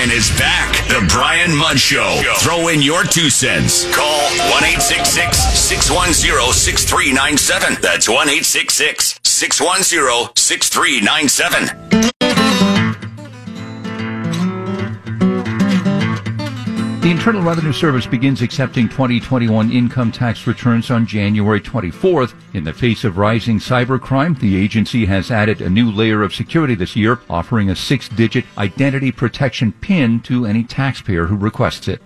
Brian is back. The Brian Mudd Show. Throw in your two cents. Call 1 610 6397. That's 1 610 6397. The Internal Revenue Service begins accepting 2021 income tax returns on January 24th. In the face of rising cybercrime, the agency has added a new layer of security this year, offering a six-digit identity protection PIN to any taxpayer who requests it.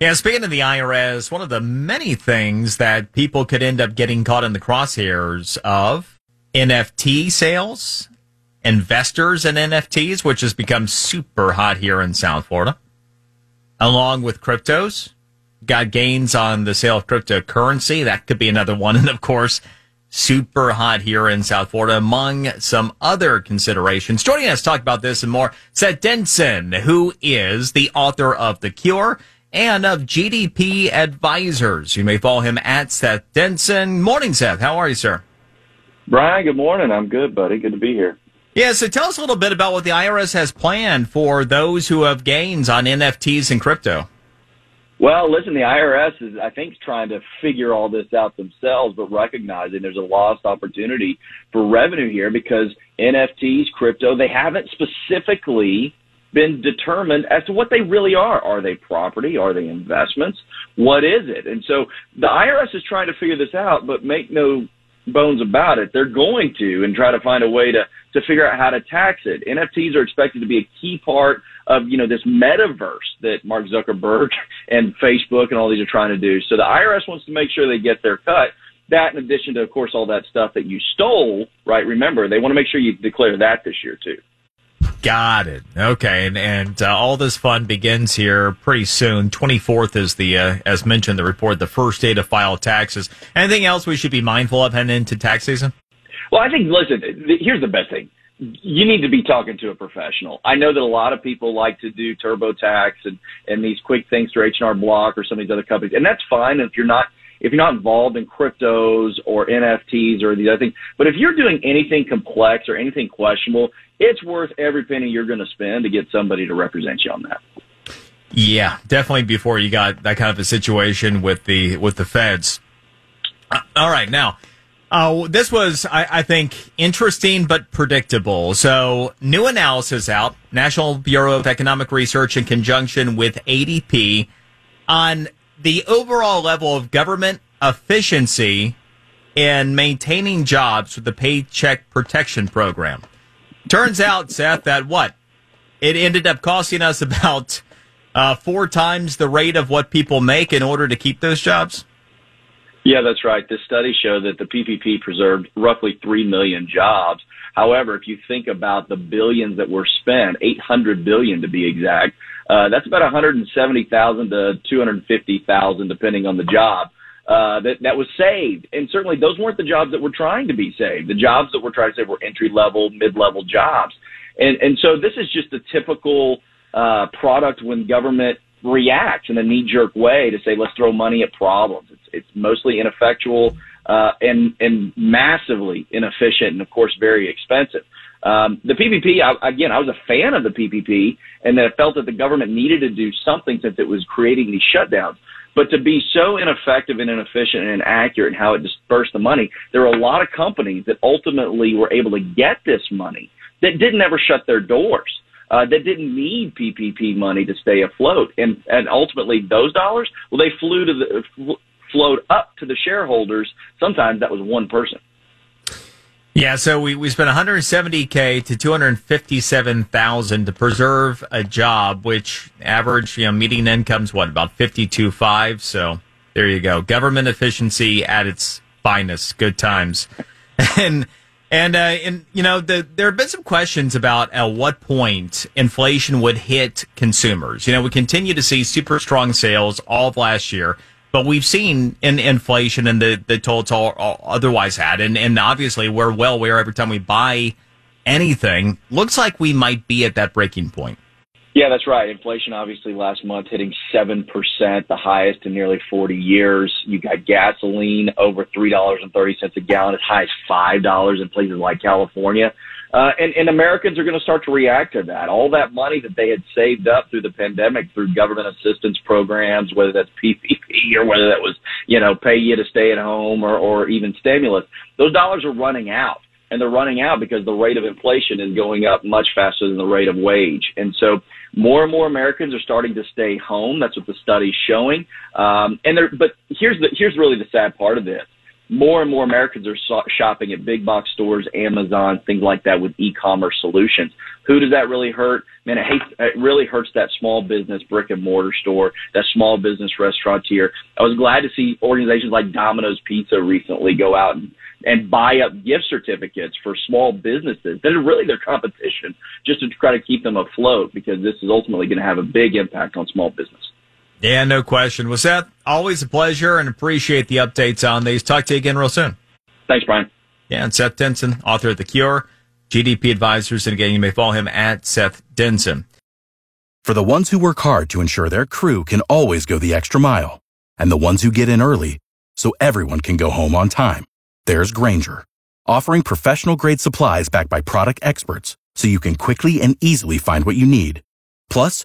Yeah, speaking of the IRS, one of the many things that people could end up getting caught in the crosshairs of NFT sales, investors in NFTs, which has become super hot here in South Florida along with cryptos. Got gains on the sale of cryptocurrency. That could be another one. And of course, super hot here in South Florida among some other considerations. Joining us to talk about this and more, Seth Denson, who is the author of The Cure and of GDP Advisors. You may follow him at Seth Denson. Morning, Seth. How are you, sir? Brian, good morning. I'm good, buddy. Good to be here. Yeah, so tell us a little bit about what the IRS has planned for those who have gains on NFTs and crypto. Well, listen, the IRS is, I think, trying to figure all this out themselves, but recognizing there's a lost opportunity for revenue here because NFTs, crypto, they haven't specifically been determined as to what they really are. Are they property? Are they investments? What is it? And so the IRS is trying to figure this out, but make no bones about it. They're going to and try to find a way to to figure out how to tax it. NFTs are expected to be a key part of, you know, this metaverse that Mark Zuckerberg and Facebook and all these are trying to do. So the IRS wants to make sure they get their cut. That in addition to, of course, all that stuff that you stole, right? Remember, they want to make sure you declare that this year too. Got it. Okay, and and uh, all this fun begins here pretty soon. Twenty fourth is the uh, as mentioned the report, the first day to file taxes. Anything else we should be mindful of heading into tax season? Well, I think, listen, here's the best thing. You need to be talking to a professional. I know that a lot of people like to do TurboTax and, and these quick things through H&R Block or some of these other companies, and that's fine if you're not if you're not involved in cryptos or NFTs or these other things. But if you're doing anything complex or anything questionable, it's worth every penny you're going to spend to get somebody to represent you on that. Yeah, definitely. Before you got that kind of a situation with the with the feds. Uh, all right, now uh, this was, I, I, think, interesting but predictable. So, new analysis out, National Bureau of Economic Research in conjunction with ADP on the overall level of government efficiency in maintaining jobs with the Paycheck Protection Program. Turns out, Seth, that what? It ended up costing us about uh, four times the rate of what people make in order to keep those jobs. Yeah, that's right. This study showed that the PPP preserved roughly 3 million jobs. However, if you think about the billions that were spent, 800 billion to be exact, uh, that's about 170,000 to 250,000 depending on the job. Uh, that that was saved, and certainly those weren't the jobs that were trying to be saved. The jobs that were trying to save were entry level, mid level jobs, and and so this is just a typical uh, product when government reacts in a knee jerk way to say let's throw money at problems. It's it's mostly ineffectual uh, and and massively inefficient, and of course very expensive. Um, the PPP, I, again, I was a fan of the PPP, and that I felt that the government needed to do something since it was creating these shutdowns. But to be so ineffective and inefficient and inaccurate in how it dispersed the money, there were a lot of companies that ultimately were able to get this money that didn't ever shut their doors. Uh, that didn't need PPP money to stay afloat, and and ultimately those dollars, well, they flew to the flowed up the shareholders. Sometimes that was one person. Yeah, so we, we spent 170k to 257,000 to preserve a job, which average you know median income's what about 52.5. So there you go, government efficiency at its finest. Good times, and And, uh, and you know, the, there have been some questions about at what point inflation would hit consumers. You know, we continue to see super strong sales all of last year, but we've seen in inflation and the, the it's all, all otherwise had. And, and obviously we're well aware every time we buy anything, looks like we might be at that breaking point. Yeah, that's right. Inflation obviously last month hitting 7%, the highest in nearly 40 years. You got gasoline over $3.30 a gallon, as high as $5 in places like California. Uh, and, and Americans are going to start to react to that. All that money that they had saved up through the pandemic, through government assistance programs, whether that's PPP or whether that was, you know, pay you to stay at home or, or even stimulus, those dollars are running out and they're running out because the rate of inflation is going up much faster than the rate of wage. And so more and more Americans are starting to stay home. That's what the study's showing. Um, and there, but here's the, here's really the sad part of this. More and more Americans are so- shopping at big box stores, Amazon, things like that with e-commerce solutions. Who does that really hurt? Man, it, hates, it really hurts that small business brick and mortar store, that small business restaurateur. I was glad to see organizations like Domino's Pizza recently go out and and buy up gift certificates for small businesses that are really their competition just to try to keep them afloat because this is ultimately going to have a big impact on small business. Yeah, no question. Was that always a pleasure and appreciate the updates on these. Talk to you again real soon. Thanks, Brian. Yeah, and Seth Denson, author of The Cure, GDP Advisors. And again, you may follow him at Seth Denson. For the ones who work hard to ensure their crew can always go the extra mile, and the ones who get in early so everyone can go home on time there's Grainger, offering professional grade supplies backed by product experts so you can quickly and easily find what you need. Plus,